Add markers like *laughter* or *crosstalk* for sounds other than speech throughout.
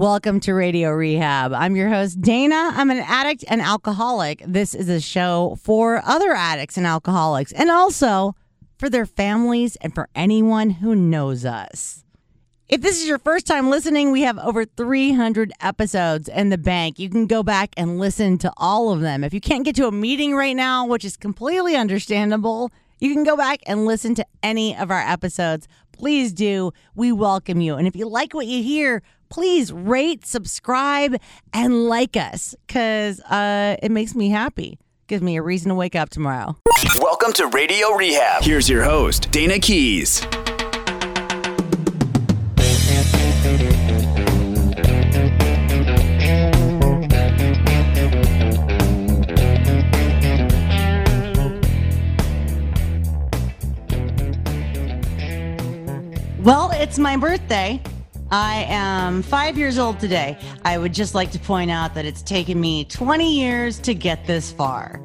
Welcome to Radio Rehab. I'm your host, Dayna. I'm an addict and alcoholic. This is a show for other addicts and alcoholics, and also for their families and for anyone who knows us. If this is your first time listening, we have over 300 episodes in the bank. You can go back and listen to all of them. If you can't get to a meeting right now, which is completely understandable, you can go back and listen to any of our episodes. Please do. We welcome you. And if you like what you hear, please rate, subscribe, and like us because uh, it makes me happy. Gives me a reason to wake up tomorrow. Welcome to Radio Rehab. Here's your host, Dayna Keys. Well, it's my birthday. I am five years old today. I would just like to point out that it's taken me 20 years to get this far.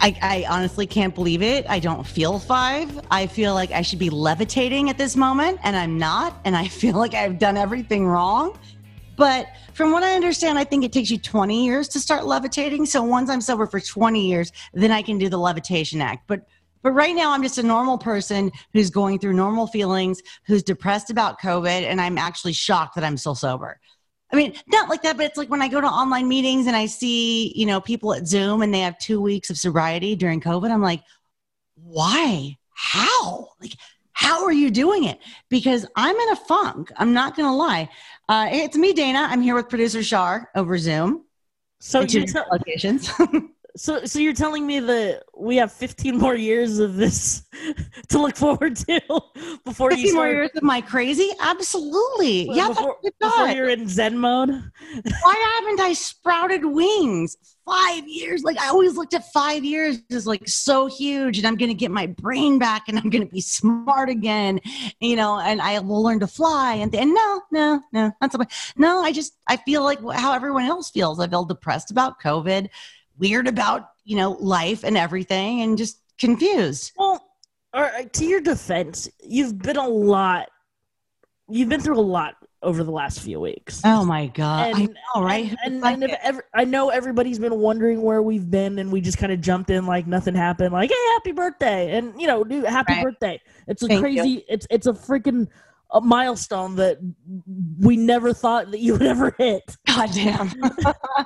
I, I, honestly can't believe it. I don't feel five. I feel like I should be levitating at this moment, and I'm not. And I *laughs* feel like I've done everything wrong. But from what I understand, I think it takes you 20 years to start levitating. So once I'm sober for 20 years, then I can do the levitation act. But but right now, I'm just a normal person who's going through normal feelings, who's depressed about COVID, and I'm actually shocked that I'm still sober. I mean, not like that, but it's like when I go to online meetings and I see, you know, people at Zoom and they have two weeks of sobriety during COVID. I'm like, why? How? Like, how are you doing it? Because I'm in a funk. I'm not going to lie. Uh, it's me, Dayna. I'm here with producer Shar over Zoom. So you locations. *laughs* So, so you're telling me that we have 15 more years of this *laughs* to look forward to *laughs* before 15 you start... more years of my crazy absolutely well, yeah before, before you're in Zen mode. *laughs* Why haven't I sprouted wings? Five years. Like I always looked at five years as like so huge, and I'm gonna get my brain back, and I'm gonna be smart again, you know, and I will learn to fly. And, and no, no, no, not so much. No, I just I feel like how everyone else feels. I feel depressed about COVID weird about you know life and everything and just confused well all right, to your defense you've been a lot you've been through a lot over the last few weeks oh my god and, i know right and, and, and if ever, i know everybody's been wondering where we've been and we just kind of jumped in like nothing happened like hey happy birthday and you know dude happy Right. birthday it's a Thank crazy you. it's it's a freaking a milestone that we never thought that you would ever hit god damn *laughs*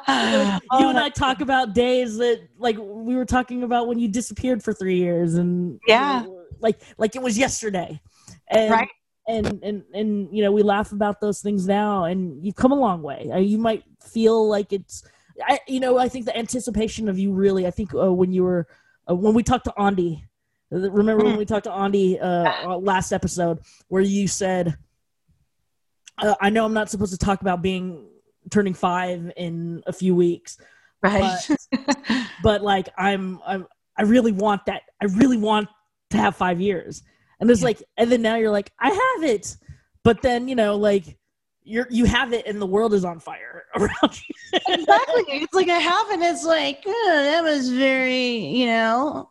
you and I talk about days that like we were talking about when you disappeared for three years and Yeah. like like it was yesterday. And Right. and and and you know, we laugh about those things now and you've come a long way. Uh, You might feel like it's I you know, I think the anticipation of you really I think uh, when you were uh, when we talked to Andy remember when we talked to Andy uh, uh, last episode where you said uh, I know I'm not supposed to talk about being turning 5 in a few weeks right but *laughs* like I'm I'm I really want that. I really want to have five years. And it's Yeah. like and then now you're like, I have it. But then, you know, like you're you have it and the world is on fire *laughs* around you. exactly it's like i haven't it's like uh, that was very you know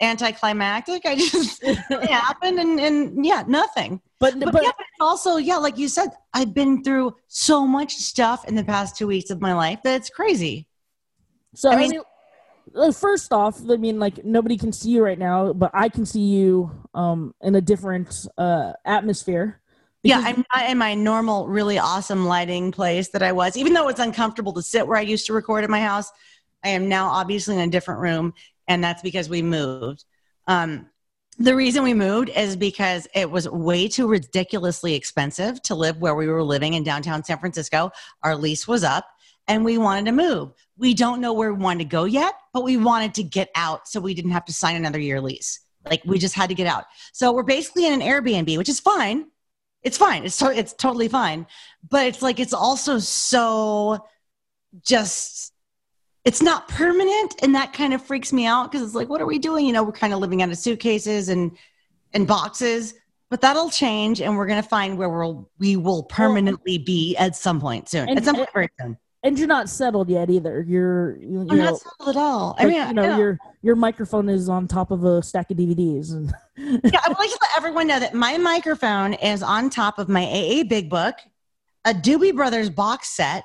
anticlimactic i just *laughs* it happened and and yeah nothing But but, but, yeah, but also, yeah, like you said, I've been through so much stuff in the past two weeks of my life that it's crazy. so I I mean- mean uh, first off, I mean like nobody can see you right now, but I can see you um in a different uh atmosphere. Yeah, I'm not in my normal, really awesome lighting place that I was. Even though it's uncomfortable to sit where I used to record at my house, I am now obviously in a different room, and that's because we moved. Um, the reason we moved is because it was way too ridiculously expensive to live where we were living in downtown San Francisco. Our lease was up, and we wanted to move. We don't know where we wanted to go yet, but we wanted to get out so we didn't have to sign another year lease. Like we just had to get out. So we're basically in an Airbnb, which is fine. It's fine. It's to- it's totally fine. But it's like it's also so just it's not permanent and that kind of freaks me out because it's like what are we doing? You know, we're kind of living out of suitcases and and boxes. But that'll change and we're gonna find where we'll we will permanently be at some point soon. And- at some point very soon. And you're not settled yet either. You're you, I'm know, not settled at all. I like, mean, you know. your your microphone is on top of a stack of DVDs and *laughs* yeah, I would like to let everyone know that my microphone is on top of my AA Big Book, a Doobie Brothers box set,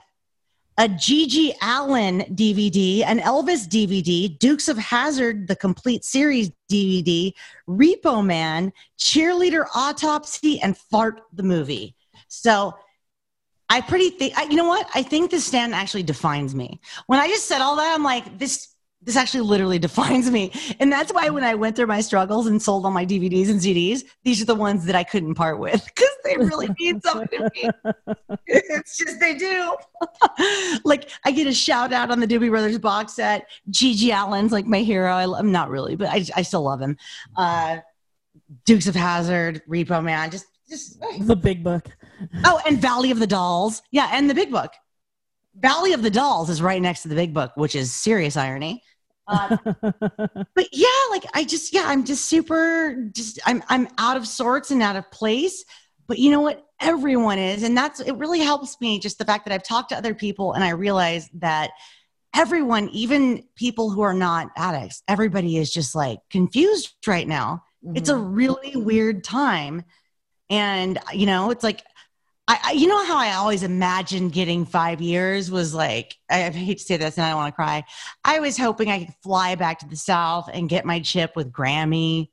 a GG Allin DVD, an Elvis DVD, Dukes of Hazzard, the complete series DVD, Repo Man, Cheerleader Autopsy, and Fart the movie. So I pretty think, you know what? I think this stand actually defines me. When I just said all that, I'm like, this this actually literally *laughs* defines me. And that's why when I went through my struggles and sold all my DVDs and CDs, these are the ones that I couldn't part with because they really *laughs* mean something to me. *laughs* it's just they do. like I get a shout out on the Doobie Brothers box set. GG Allin's like my hero. I, am not really, but I, I still love him. Uh, Dukes of Hazzard, Repo Man, just just the big book. Oh, and Valley of the Dolls. Yeah, and the big book. Valley of the Dolls is right next to the big book, which is serious irony. Uh, *laughs* but yeah, like I just yeah, I'm just super just I'm I'm out of sorts and out of place. But you know what? Everyone is, and that's it. Really helps me just the fact that I've talked to other people and I realize that everyone, even people who are not addicts, everybody is just like confused right now. Mm-hmm. It's a mm-hmm. really weird time, and you know, it's like I, I, you know how I always imagined getting five years was like, I, I hate to say this and I don't want to cry. I was hoping I could fly back to the South and get my chip with Grammy,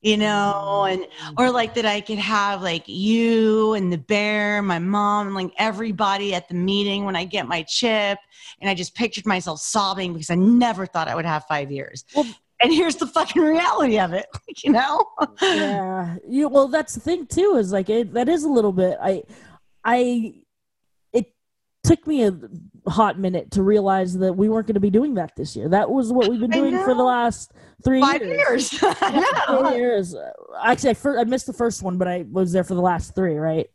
you know, mm. and, or like that I could have like you and the bear, my mom, and like everybody at the meeting when I get my chip. And I just pictured myself sobbing because I never thought I would have five years. Well, and here's the fucking reality of it *laughs* you know yeah you well that's the thing too is like it, that is a little bit i I it took me a hot minute to realize that we weren't going to be doing that this year. That was what we've been doing for the last three Five years. years. *laughs* yeah, years. Actually, I, I missed the first one, but I was there for the last three, right?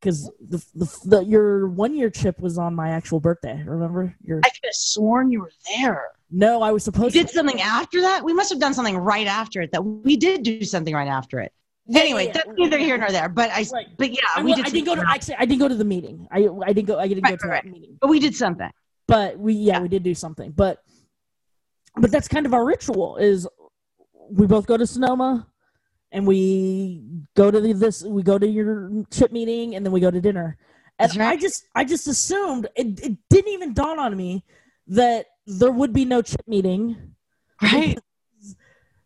Because the, the, the, your one year trip was on my actual birthday. Remember? Your I could have sworn you were there. No, I was supposed. We did something after that. We must have done something right after it. That we did do something right after it. Anyway, yeah, that's neither here nor there. But I, right. but yeah, I, we did. I didn't go to. Actually, I didn't go to the meeting. I, I didn't go. I didn't right, go to right. that meeting. But we did something. But we, yeah, yeah, we did do something. But, but that's kind of our ritual. Is we both go to Sonoma, and we go to the, this. We go to your chip meeting, and then we go to dinner. And I just, I just assumed it, it didn't even dawn on me that there would be no chip meeting. Right.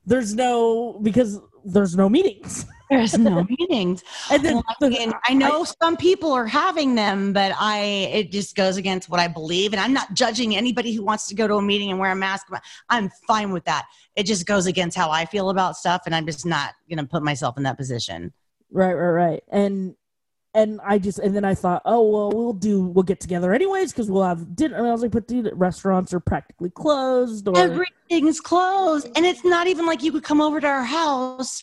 There's no because there's no meetings. *laughs* There's no meetings. And then well, I know I, some people are having them, but I it just goes against what I believe. And I'm not judging anybody who wants to go to a meeting and wear a mask. I'm fine with that. It just goes against how I feel about stuff, and I'm just not gonna put myself in that position. Right, right, right. And and I just and then I thought, oh well, we'll do we'll get together anyways because we'll have dinner. And I was like, but dude, restaurants are practically closed. Or... Everything's closed, and it's not even like you could come over to our house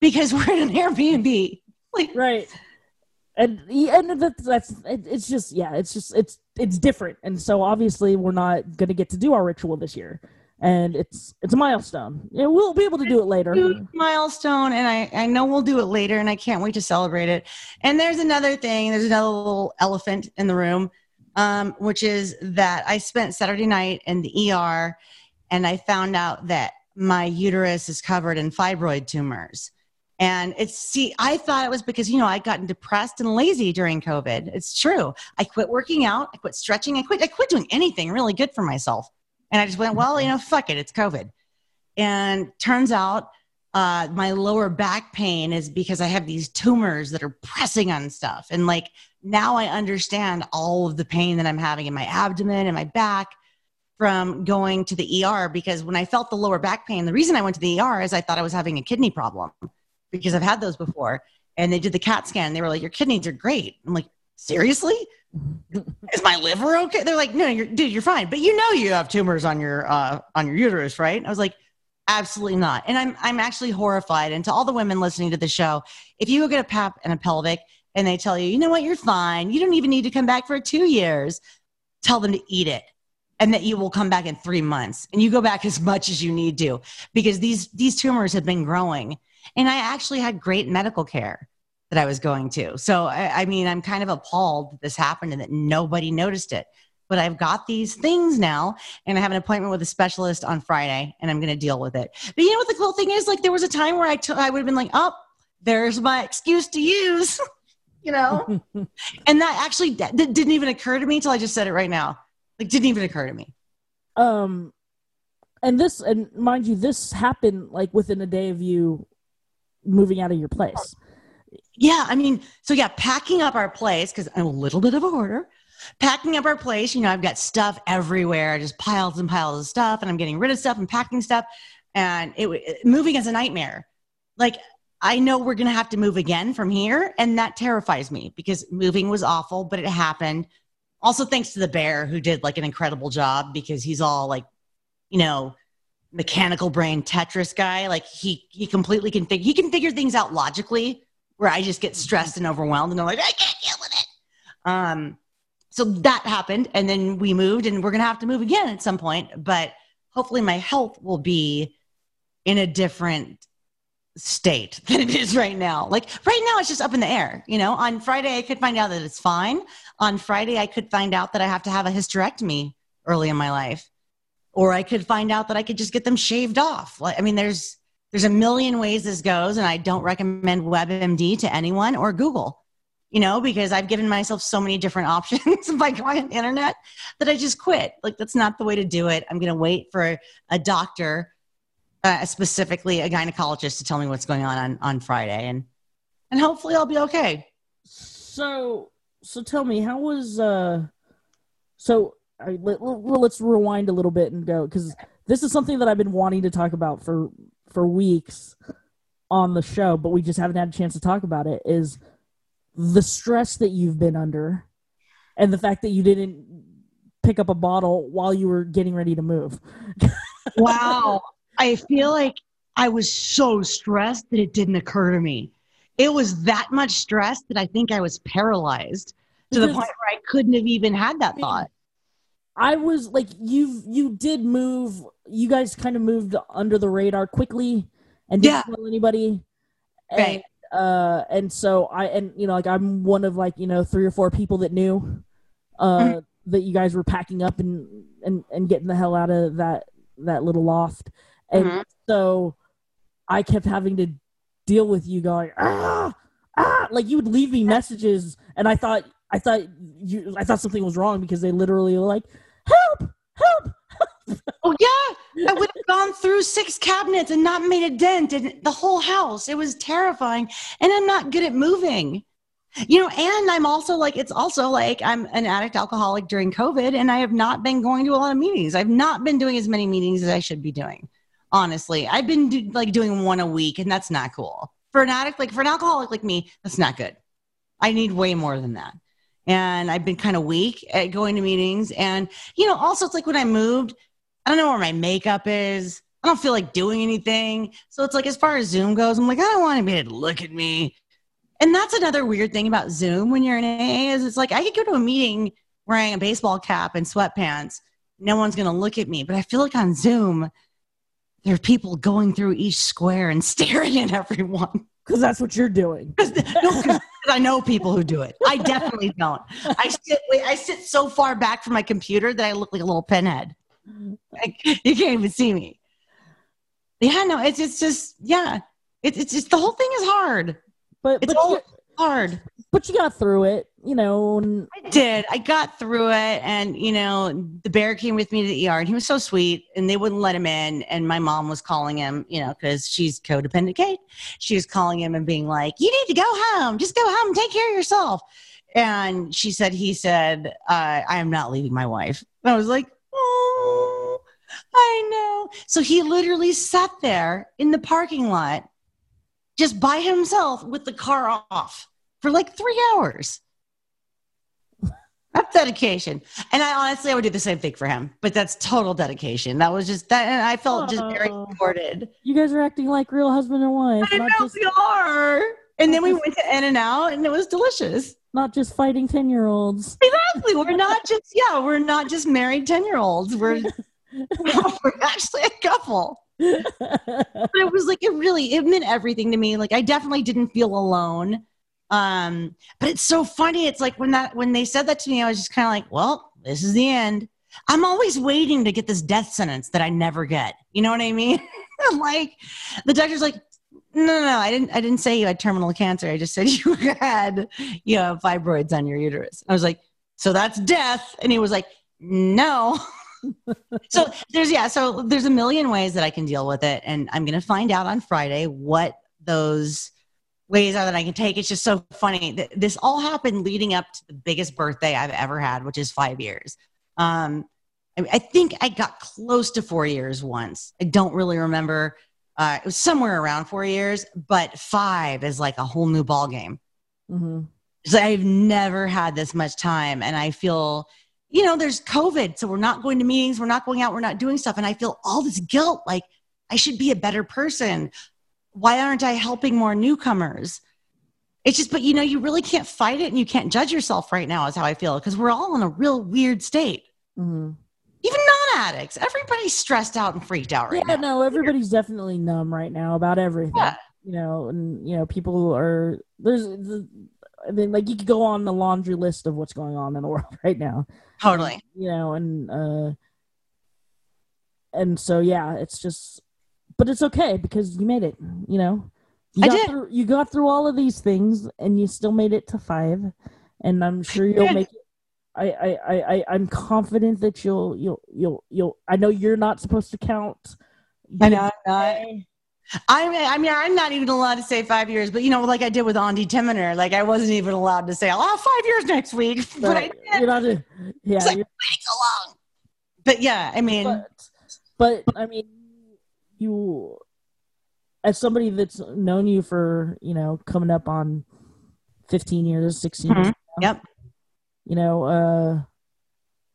because *laughs* we're in an Airbnb. Like, right. And and that's, that's it's just yeah it's just it's it's different and so obviously we're not gonna get to do our ritual this year and it's it's a milestone. We'll be able to do it later. Milestone, and I I know we'll do it later, and I can't wait to celebrate it. And there's another thing. There's another little elephant in the room, um, which is that I spent Saturday night in the ER, and I found out that my uterus is covered in fibroid tumors. And it's see, I thought it was because you know I'd gotten depressed and lazy during COVID. It's true. I quit working out. I quit stretching. I quit. I quit doing anything really good for myself. And I just went, well, you know, fuck it, it's COVID. And turns out uh, my lower back pain is because I have these tumors that are pressing on stuff. And like now I understand all of the pain that I'm having in my abdomen and my back from going to the ER because when I felt the lower back pain, the reason I went to the ER is I thought I was having a kidney problem because I've had those before. And they did the CAT scan. They were like, Your kidneys are great. I'm like, Seriously? Is my liver okay? They're like, no, you're, dude, you're fine. But you know you have tumors on your uh, on your uterus, right? I was like, absolutely not. And I'm I'm actually horrified. And to all the women listening to the show, if you go get a pap and a pelvic and they tell you, you know what, you're fine. You don't even need to come back for two years. Tell them to eat it. And that you will come back in three months, and you go back as much as you need to, because these these tumors have been growing. And I actually had great medical care that I was going to. So, I, I mean, I'm kind of appalled that this happened and that nobody noticed it. But I've got these things now, and I have an appointment with a specialist on Friday, and I'm going to deal with it. But you know what the cool thing is? Like, there was a time where I, t- I would have been like, oh, there's my excuse to use. *laughs* you know? *laughs* and that actually that didn't even occur to me until I just said it right now. Like, didn't even occur to me. Um, and this, and mind you, this happened like within a day of you moving out of your place. Yeah, I mean, so yeah, packing up our place because I'm a little bit of a hoarder. Packing up our place, you know, I've got stuff everywhere, just piles and piles of stuff, and I'm getting rid of stuff and packing stuff, and it, it moving is a nightmare. Like I know we're gonna have to move again from here, and that terrifies me because moving was awful, but it happened. Also, thanks to the bear who did like an incredible job because he's all like, you know, mechanical brain Tetris guy. Like he he completely can figure he can figure things out logically where I just get stressed and overwhelmed and I'm like, I can't deal with it. Um, so that happened, and then we moved, and we're gonna have to move again at some point. But hopefully, my health will be in a different state *laughs* than it is right now. Like right now, it's just up in the air. You know, on Friday, I could find out that it's fine. On Friday, I could find out that I have to have a hysterectomy early in my life, or I could find out that I could just get them shaved off. Like, I mean, there's there's a million ways this goes, and I don't recommend WebMD to anyone or Google. You know, because I've given myself so many different *laughs* options by going on the internet that I just quit. Like that's not the way to do it. I'm going to wait for a doctor uh, specifically a gynecologist to tell me what's going on, on on Friday, and and hopefully I'll be okay. So so tell me, how was uh? So I, let, let's rewind a little bit and go because this is something that I've been wanting to talk about for for weeks on the show, but we just haven't had a chance to talk about it. Is the stress that you've been under, and the fact that you didn't pick up a bottle while you were getting ready to move. *laughs* wow. I feel like I was so stressed that it didn't occur to me. It was that much stress that I think I was paralyzed to the point where I couldn't have even had that thought. I was like, you you did move. You guys kind of moved under the radar quickly and didn't yeah. tell anybody. And, right. Uh, and so I and you know like I'm one of like you know three or four people that knew uh mm-hmm. that you guys were packing up and and and getting the hell out of that that little loft and mm-hmm. so I kept having to deal with you going ah ah like you would leave me messages and I thought I thought you I thought something was wrong because they literally were like help, help. Oh yeah I would have gone through six cabinets and not made a dent in the whole house it was terrifying and I'm not good at moving you know and i'm also like it's also like i'm an addict alcoholic during covid and i have not been going to a lot of meetings i've not been doing as many meetings as i should be doing honestly. I've been do, like doing one a week, and that's not cool. For an addict, like for an alcoholic like me, that's not good. I need way more than that. And I've been kind of weak at going to meetings. And, you know, also it's like when I moved, I don't know where my makeup is. I don't feel like doing anything. So it's like, as far as Zoom goes, I'm like, I don't want anybody to look at me. And that's another weird thing about Zoom when you're in AA is it's like I could go to a meeting wearing a baseball cap and sweatpants. No one's going to look at me. But I feel like on Zoom, there are people going through each square and *laughs* staring at everyone. Because that's what you're doing. *laughs* no, I know people who do it. I definitely don't. I sit, I sit so far back from my computer that I look like a little pinhead. *laughs* Like, you can't even see me. Yeah, no, it's it's just yeah, it's it's just the whole thing is hard. But it's but hard. But you got through it you know. I did. I got through it. And, you know, the bear came with me to the ER and he was so sweet and they wouldn't let him in. And my mom was calling him, you know, because she's codependent Kate. She was calling him and being like, you need to go home. Just go home. Take care of yourself. And she said, he said, uh, I am not leaving my wife. And I was like, oh, I know. So he literally sat there in the parking lot just by himself with the car off for like three hours. That's dedication. And I honestly, I would do the same thing for him, but that's total dedication. That was just that. And I felt just very oh. supported. You guys are acting like real husband and wife. I know just, we are. And then we went to In-N-Out and it was delicious. Not just fighting 10 year olds. Exactly. We're not just, yeah, we're not just married 10 year olds. We're, *laughs* we're actually a couple. it was like, it really, it meant everything to me. Like, I definitely didn't feel alone um, but it's so funny. It's like when that when they said that to me, I was just kind of like, well, this is the end. I'm always waiting to get this death sentence that I never get. You know what I mean? *laughs* like the doctor's like, No, no, no, I didn't. I didn't say you had terminal cancer. I just said *laughs* you had you know fibroids on your uterus. I was like, so that's death, and he was like, no. so there's yeah, so there's a million ways that I can deal with it, and I'm gonna find out on Friday what those ways are that I can take. It's just so funny. This all happened leading up to the biggest birthday I've ever had, which is five years. Um, I, I think I got close to four years once. I don't really remember. Uh, it was somewhere around four years, but five is like a whole new ball game. Mm-hmm. So I've never had this much time, and I feel, you know, there's COVID, so we're not going to meetings, we're not going out, we're not doing stuff, and I feel all this guilt, like I should be a better person. Why aren't I helping more newcomers? It's just, but you know, you really can't fight it, and you can't judge yourself right now. Is how I feel because we're all in a real weird state. Mm-hmm even non-addicts everybody's stressed out and freaked out right now. yeah, now no everybody's definitely numb right now about everything yeah. you know and you know people are there's i mean like you could go on the laundry list of what's going on in the *laughs* world right now totally you know and uh and so yeah it's just but it's okay because you made it you know you I got did. Through, you got through all of these things and you still made it to five and i'm sure you'll make it I, I, I, I I'm confident that you'll, you'll, you'll, you'll. I know you're not supposed to count. I know. I'm, I mean, I'm not even allowed to say five years, but you know, like I did with Andy Timiner, like I wasn't even allowed to say, I'll have five years next week. *laughs* But, I did. You're not, yeah. It's like, so long. But yeah, I mean, but, but I mean, you, as somebody that's known you for, you know, coming up on 15 years, 16 mm-hmm. years. Yep you know, uh,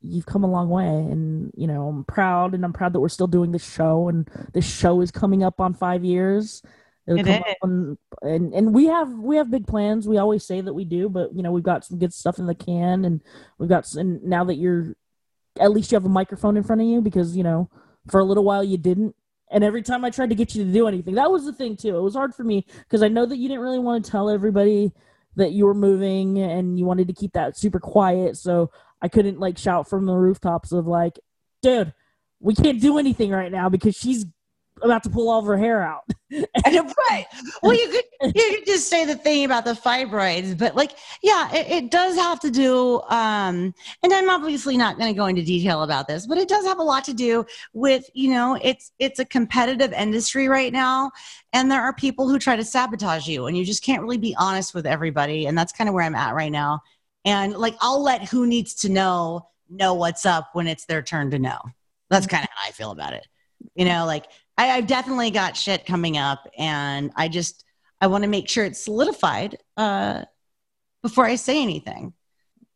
you've come a long way and you know i'm proud and i'm proud that we're still doing this show and this show is coming up on five years. It'll it on, and and we have we have big plans. We always say that we do but you know we've got some good stuff in the can and we've got and now that you're at least you have a microphone in front of you because you know for a little while you didn't. And every time i tried to get you to do anything that was the thing too. It was hard for me because i know that you didn't really want to tell everybody that you were moving and you wanted to keep that super quiet. So I couldn't like shout from the rooftops of like, dude, we can't do anything right now because she's about to pull all of her hair out. *laughs* right. Well, you could you could just say the thing about the fibroids, but like, yeah, it, it does have to do. Um, and I'm obviously not going to go into detail about this, but it does have a lot to do with you know, it's it's a competitive industry right now, and there are people who try to sabotage you, and you just can't really be honest with everybody, and that's kind of where I'm at right now. And like, I'll let who needs to know know what's up when it's their turn to know. That's kind of how I feel about it. You know, like I, have definitely got shit coming up, and I just I want to make sure it's solidified uh, before I say anything.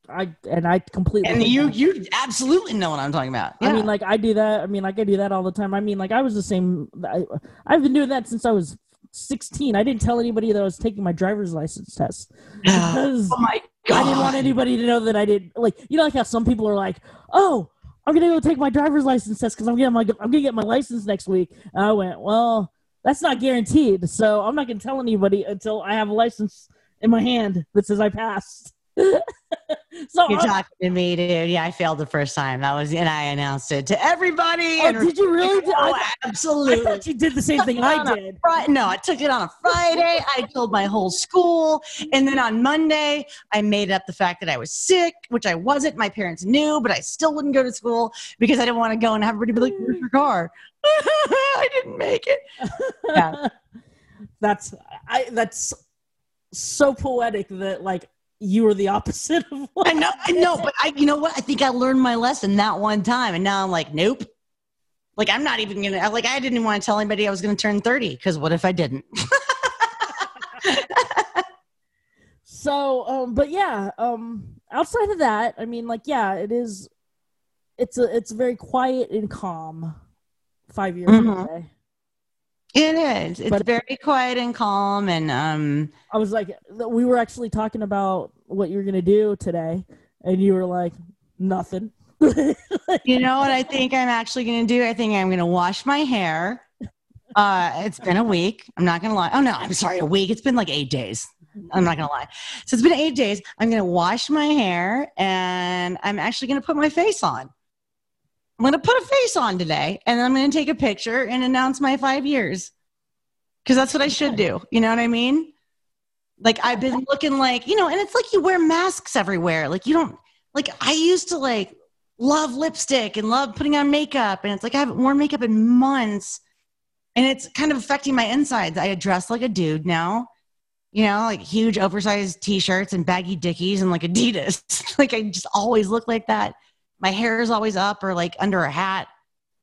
I and I completely and you you absolutely know what I'm talking about. Yeah. I mean, like I do that. I mean, like I do that all the time. I mean, like I was the same. I, I've been doing that since I was 16. I didn't tell anybody that I was taking my driver's license test because oh my God. I didn't want anybody to know that I did. Like you know, like how some people are like, "Oh, I'm gonna go take my driver's license test because I'm getting my I'm gonna get my license next week. And I went, well, that's not guaranteed, so I'm not gonna tell anybody until I have a license in my hand that says I passed. *laughs* so you're uh talking to me, dude. Yeah, I failed the first time. That was, and I announced it to everybody. Oh, did you really? Oh, absolutely. I thought you did the same thing I did. Fri- no, I took it on a Friday. I told my whole school, and then on Monday, I made up the fact that I was sick, which I wasn't. My parents knew, but I still wouldn't go to school because I didn't want to go and have everybody be like, "Where's your car?" *laughs* I didn't make it. Yeah. *laughs* that's I. That's so poetic that like you were the opposite of what I know. I know, but I, you know what? I think I learned my lesson that one time, and now I'm like, nope. Like I'm not even gonna. Like I didn't want to tell anybody I was gonna turn thirty because what if I didn't? *laughs* so, um, but yeah, um, outside of that, I mean, like, yeah, it is. It's a it's very quiet and calm. Five years mm-hmm. It is. It's but, very quiet and calm. And um, I was like, we were actually talking about what you're gonna do today, and you were like, nothing. *laughs* you know what I think I'm actually gonna do? I think I'm gonna wash my hair. Uh, it's been a week. I'm not gonna lie. Oh no, I'm sorry, a week. It's been like eight days. I'm not gonna lie. So it's been eight days. I'm gonna wash my hair, and I'm actually gonna put my face on. I'm going to put a face on today and I'm going to take a picture and announce my five years. because that's what I should do. You know what I mean? Like I've been looking like, you know, and it's like you wear masks everywhere. Like you don't like I used to like love lipstick and love putting on makeup. And it's like I haven't worn makeup in months. And it's kind of affecting my insides. I dress like a dude now. You know, like huge oversized t-shirts and baggy dickies and like Adidas. *laughs* like I just always look like that. My hair is always up or like under a hat.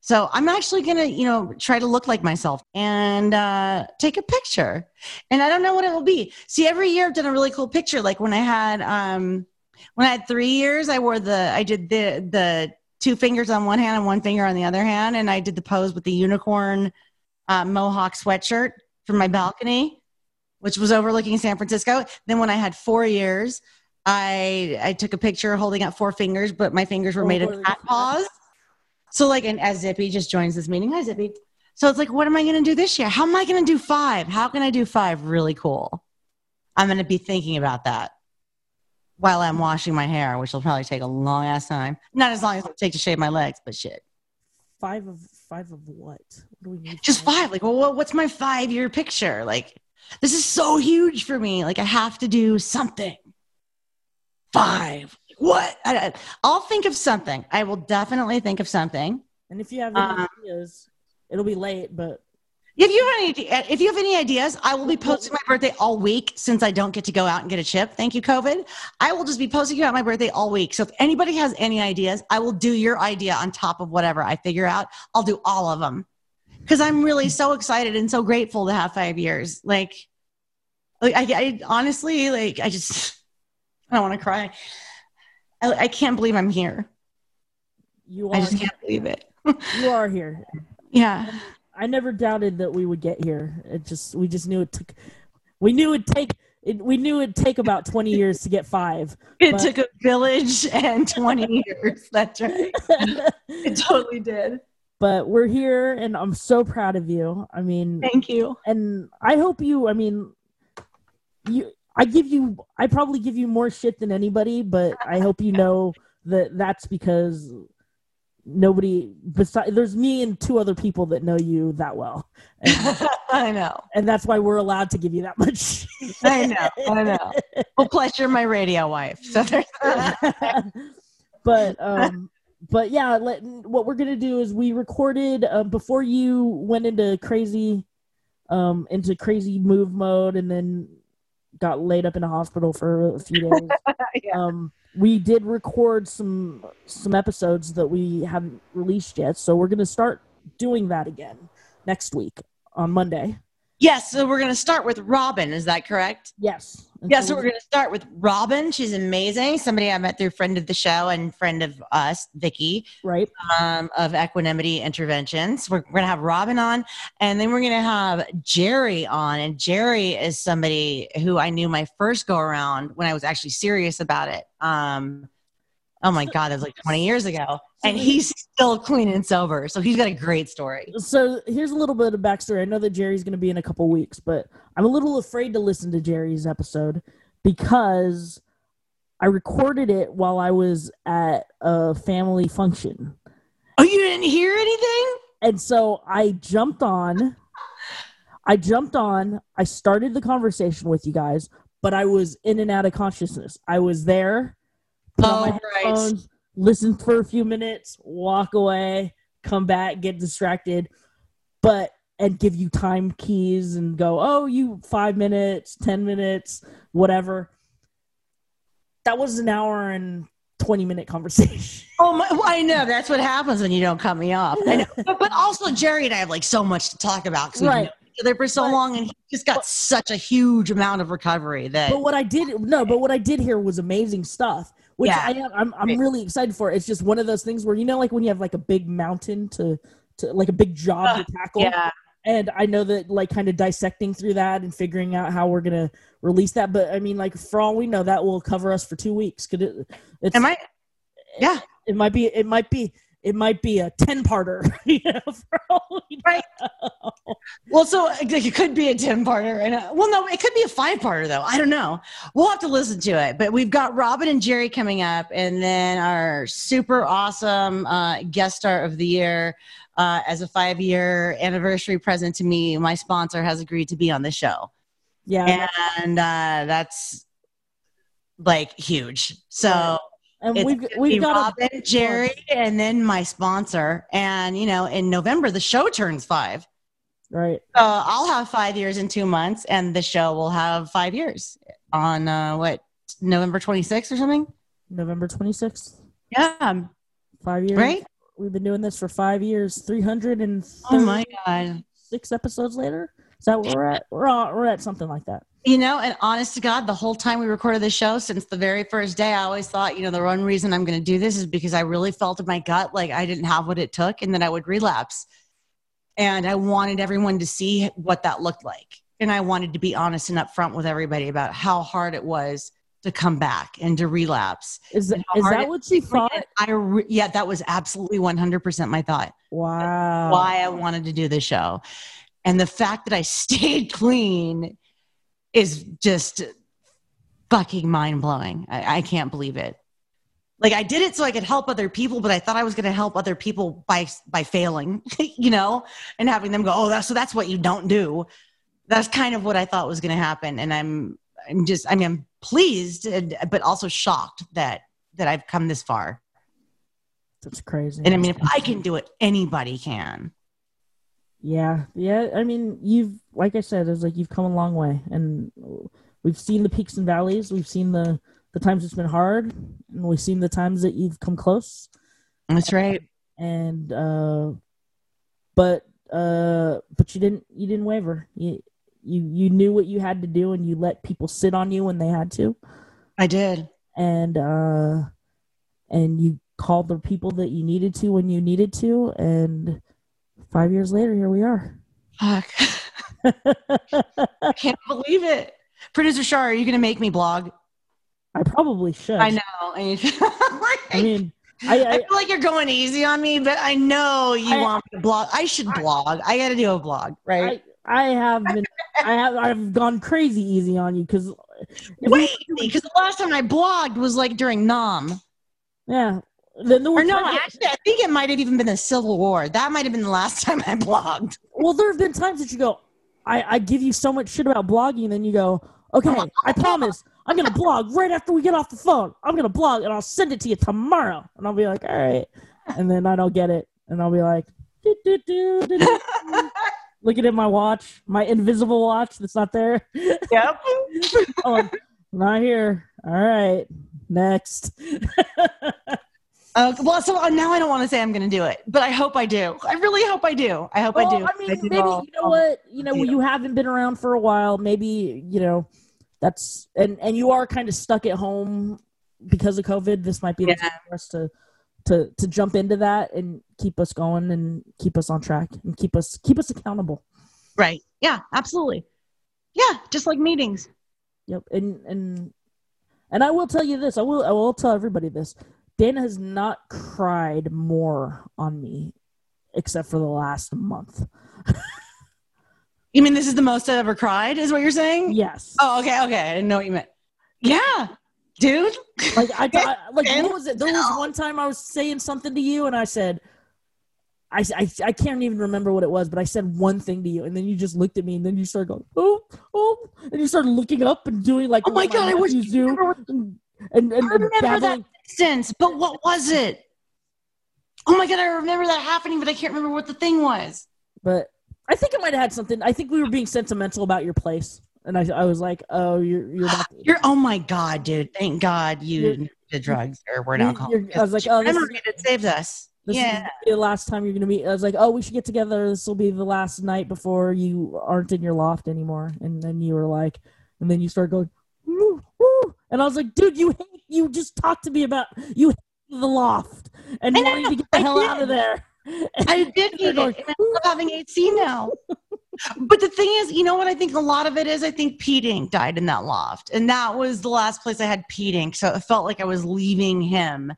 So I'm actually gonna, you know, try to look like myself and uh, take a picture. And I don't know what it will be. See, every year I've done a really cool picture. Like when I had um, when I had three years, I wore the I did the the two fingers on one hand and one finger on the other hand, and I did the pose with the unicorn uh, mohawk sweatshirt from my balcony, which was overlooking San Francisco. Then when I had four years, I I took a picture holding up four fingers, but my fingers were oh, made of cat paws. So like, and as Zippy just joins this meeting, hi Zippy. So it's like, what am I going to do this year? How am I going to do five? How can I do five really cool? I'm going to be thinking about that while I'm washing my hair, which will probably take a long ass time. Not as long as it take to shave my legs, but shit. Five of five of what? What do we need? Just five. Like, well, what's my five year picture? Like, this is so huge for me. Like, I have to do something. Five what? I, will think of something. I will definitely think of something. And if you have any um, ideas, it'll be late, but if you have any if you have any ideas, I will be posting my birthday all week since I don't get to go out and get a chip. Thank you, COVID. I will just be posting about my birthday all week. So if anybody has any ideas, I will do your idea on top of whatever I figure out. I'll do all of them because I'm really so excited and so grateful to have five years. Like, like I, I honestly like I just *laughs* I don't want to cry. I, I can't believe I'm here. You are. I just can't believe it. you are here. *laughs* Yeah. I never doubted that we would get here. It just we just knew it took. We knew it'd take. It, we knew it'd take about 20 years to get five. *laughs* It but, took a village and 20 *laughs* years. That's right. it totally did. But we're here and I'm so proud of you. I mean, thank you. And I hope you, I mean, you I give you, I probably give you more shit than anybody, but I hope you know that that's because nobody besides there's me and two other people that know you that well. And, *laughs* I know, and that's why we're allowed to give you that much. *laughs* I know, I know. Well, plus you're my radio wife, so there's. *laughs* but um, but yeah, let, what we're gonna do is we recorded uh, before you went into crazy, um, into crazy move mode, and then got laid up in a hospital for a few *laughs* days. yeah. um, we did record some some episodes that we haven't released yet, so we're gonna start doing that again next week on Monday. Yes, so we're going to start with Robin. Is that correct? Yes. Yeah, so we're going to start with Robin. She's amazing. Somebody I met through friend of the show and friend of us, Vicky, right? Um, of Equanimity Interventions. We're, we're going to have Robin on, and then we're going to have Jerry on. And Jerry is somebody who I knew my first go around when I was actually serious about it. Um, oh my god, that was like 20 years ago and he's still clean and sober. So he's got a great story. So here's a little bit of backstory. I know that Jerry's going to be in a couple weeks, but I'm a little afraid to listen to Jerry's episode because I recorded it while I was at a family function. Oh, you didn't hear anything? And so I jumped on. I jumped on. I started the conversation with you guys, but I was in and out of consciousness. I was there. Oh, right listen for a few minutes, walk away, come back, get distracted, but and give you time keys and go, oh, you five minutes, 10 minutes, whatever. That was an hour and 20 minute conversation. *laughs* Oh, my, well, I know. That's what happens when you don't cut me off. I know. but, *laughs* but also, Jerry and I have like so much to talk about because we've right. been together for so long and he just got but, such a huge amount of recovery that. But what I did, no, but what I did here was amazing stuff which yeah. I am, I'm, I'm really excited for. It's just one of those things where you know, like when you have like a big mountain to, to like a big job uh, to tackle. Yeah. And I know that like kind of dissecting through that and figuring out how we're gonna release that. But I mean, like for all we know, that will cover us for two weeks. Could it? It's, Am I? Yeah. It, it might be. It might be. It might be a 10 parter. *laughs* you know, we Right. Well, so it could be a 10 parter. And uh, well, no, it could be a five parter, though. I don't know. We'll have to listen to it. But we've got Robin and Jerry coming up, and then our super awesome uh, guest star of the year. Uh, as a five year anniversary present to me, my sponsor has agreed to be on the show. Yeah. And uh, that's like huge. So And it's we've, we've got a, Jerry, and then my sponsor. And, you know, in November, the show turns five. right. So I'll have five years in two months, and the show will have five years on uh, what November 26th or something. November 26th. Yeah, Five years. right. We've been doing this for five years. 336 Oh my god! Six episodes later. Is that where we're at? We're, on, we're at something like that. You know, and honest to God, the whole time we recorded the show, since the very first day, I always thought, you know, the one reason I'm going to do this is because I really felt in my gut like I didn't have what it took, and that I would relapse. And I wanted everyone to see what that looked like, and I wanted to be honest and upfront with everybody about how hard it was to come back and to relapse. Is, that is that what you thought? I re- yeah, that was absolutely 100% my thought. Wow. Why I wanted to do the show. And the fact that I *laughs* stayed clean is just fucking mind blowing. I, I can't believe it. Like I did it so I could help other people, but I thought I was going to help other people by by failing, *laughs* you know, and having them go, "Oh, that's so that's what you don't do." That's kind of what I thought was going to happen, and I'm I'm just I mean I'm pleased, and, but also shocked that that I've come this far. That's crazy. And I mean, if I can do it, anybody can. Yeah, yeah. I mean, you've like I said, it's like you've come a long way, and we've seen the peaks and valleys. We've seen the the times it's been hard, and we've seen the times that you've come close. That's right. And uh, but uh, but you didn't you didn't waver. You you you knew what you had to do, and you let people sit on you when they had to, I did. and uh, and you called the people that you needed to when you needed to, and five years later, here we are. Fuck. *laughs* I can't believe it. Producer Shar, are you going to make me blog? I probably should. I know. I, *laughs* I mean, I, I I feel like you're going easy on me, but I know you I- want me to blog. I should blog. I got to do a blog, right? I, I have been, I have, I've gone crazy easy on you because, Wait, because the last time I blogged was like during Nom. yeah. Then there Or were no, times- actually, I think it might have even been the Civil War. That might have been the last *laughs* time I blogged. well, there have been times that you go, I, I give you so much shit about blogging, and then you go, okay, oh, I *laughs* promise, I'm gonna blog right after we get off the phone. I'm gonna blog, and I'll send it to you tomorrow, and I'll be like, all right, and then I don't get it, and I'll be like, "Doo, doo, doo, doo, doo." *laughs* looking at my watch, my invisible watch that's not there. Yep. Oh, not here. All right, next. Uh, well, so uh, now I don't want to say I'm going to do it, but I hope I do. I really hope I do. I hope I do. I mean, do. maybe you know what? You know, deal. you haven't been around for a while. Maybe you know that's and and you are kind of stuck at home because of COVID. This might be the Yeah. time for us to to to jump into that and keep us going and keep us on track and keep us keep us accountable. Right. Yeah, absolutely. Yeah, just like meetings. Yep. And and and I will tell you this. I will I will tell everybody this. Dayna has not cried more on me except for the last month. You mean this is the most I've ever cried, is what you're saying? Yes. Oh, okay, okay. I didn't know what you meant. Yeah, dude. Like I, I *laughs* like what was it? There was one time I was saying something to you, and I said, I, I, I can't even remember what it was, but I said one thing to you, and then you just looked at me, and then you started going, oh, oh, and you started looking up and doing like, Oh my God, I wish you do, and and, and, I and remember that babbling. Instance, but what was it? Oh my god, I remember that happening, but I can't remember what the thing was. But I think it might have had something. I think we were being sentimental about your place, and I, I was like, oh, you're you're not. *gasps* You're oh my god, dude. Thank God you You're- drugs or were alcoholic. you're- I was like, oh, this is- that saved us. This yeah. is the last time you're gonna meet. I was like, oh, we should get together. This will be the last night before you aren't in your loft anymore. And then you were like, and then you start going. And I was like, dude, you hate, you just talked to me about you hate the loft and I wanting know, to get the I hell out of there. *laughs* I did need going, it. And I love having AC now. *laughs* but the thing is, you know what I think a lot of it is? I think Pete Ink died in that loft. And that was the last place I had Pete Ink. So it felt like I was leaving him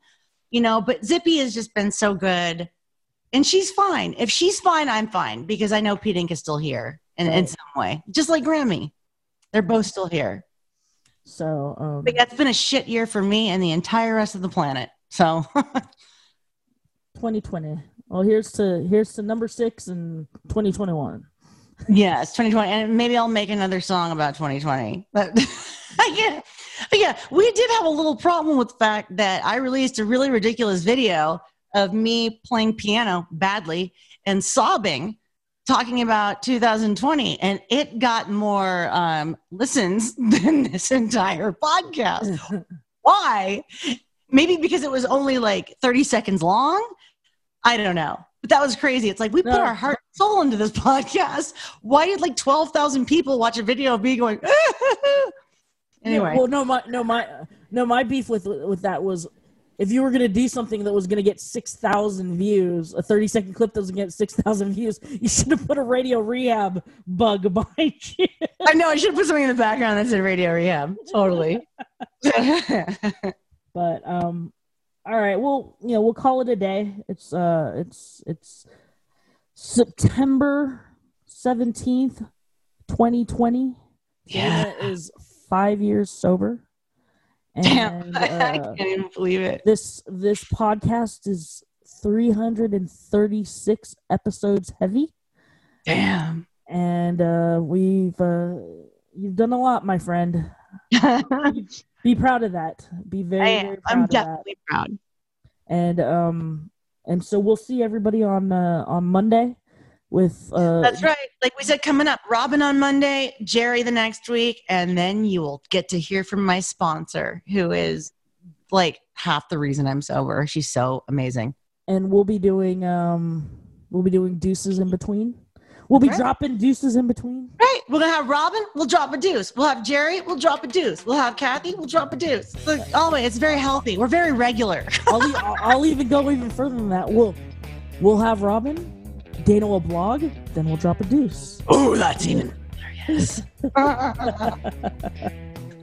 you know, but Zippy has just been so good. And she's fine. If she's fine, I'm fine because I know Pete Ink is still here in, in some way, just like Grammy. They're both still here. So um, But yeah, it's been a shit year for me and the entire rest of the planet. So *laughs* 2020. Well, here's to here's to number six and 2021. yeah, it's 2020. And maybe I'll make another song about 2020. But *laughs* yeah, yeah, we did have a little problem with the fact that I released a really ridiculous video of me playing piano badly and sobbing talking about 2020 and it got more um, listens *laughs* than this entire podcast. *laughs* Why? Maybe because it was only like 30 seconds long? I don't know. But that was crazy. It's like we put No. our heart and soul into this *laughs* podcast. Why did like 12,000 people watch a video of me going anyway. Yeah, well, no, my no my no my beef with with that was if you were gonna do something that was gonna get six thousand views, a thirty second clip that was gonna get six thousand views, you should have put a radio rehab bug behind you. *laughs* i know i should have put something in the background that said radio rehab totally *laughs* But um, all right, well, you know, we'll call it a day. It's uh, it's it's September seventeenth, twenty twenty. Yeah. is five years sober. Damn And, *laughs* i uh, can't even believe it. this this podcast is 336 episodes heavy. Damn. And uh we've uh you've done a lot my friend. *laughs* Be proud of that. Be very, I very proud I'm of that. definitely proud. and um and so we'll see everybody on uh on monday with uh That's right. Like we said, coming up, Robin on Monday, Jerry the next week, and then you will get to hear from my sponsor, who is like half the reason I'm sober. She's so amazing. and we'll be doing um we'll be doing deuces in between we'll be Right. dropping deuces in between Right. We're gonna have Robin, we'll drop a deuce. We'll have Jerry, we'll drop a deuce. We'll have Kathy, we'll drop a deuce. Look, always, it's very healthy. We're very regular. I'll, I'll, I'll even go even further than that. We'll we'll have Robin, Dayna will blog, then we'll drop a deuce. Oh, that's even hilarious.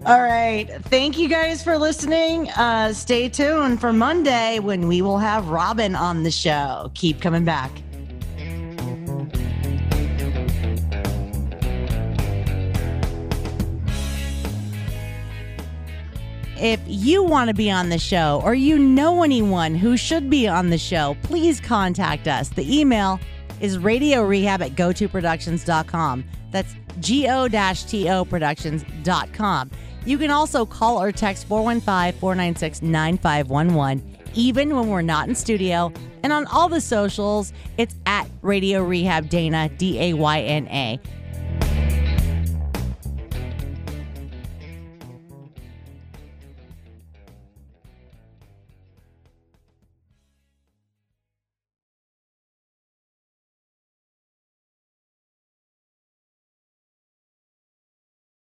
All right. Thank you guys for listening. Uh, stay tuned for Monday when we will have Robin on the show. Keep coming back. If you want to be on the show or you know anyone who should be on the show, please contact us. The email is radio rehab at gotoproductions.com. That's go-to productions.com. You can also call or text 415-496-9511 even when we're not in studio. And on all the socials, it's at Radio Rehab Dayna, D A Y N A.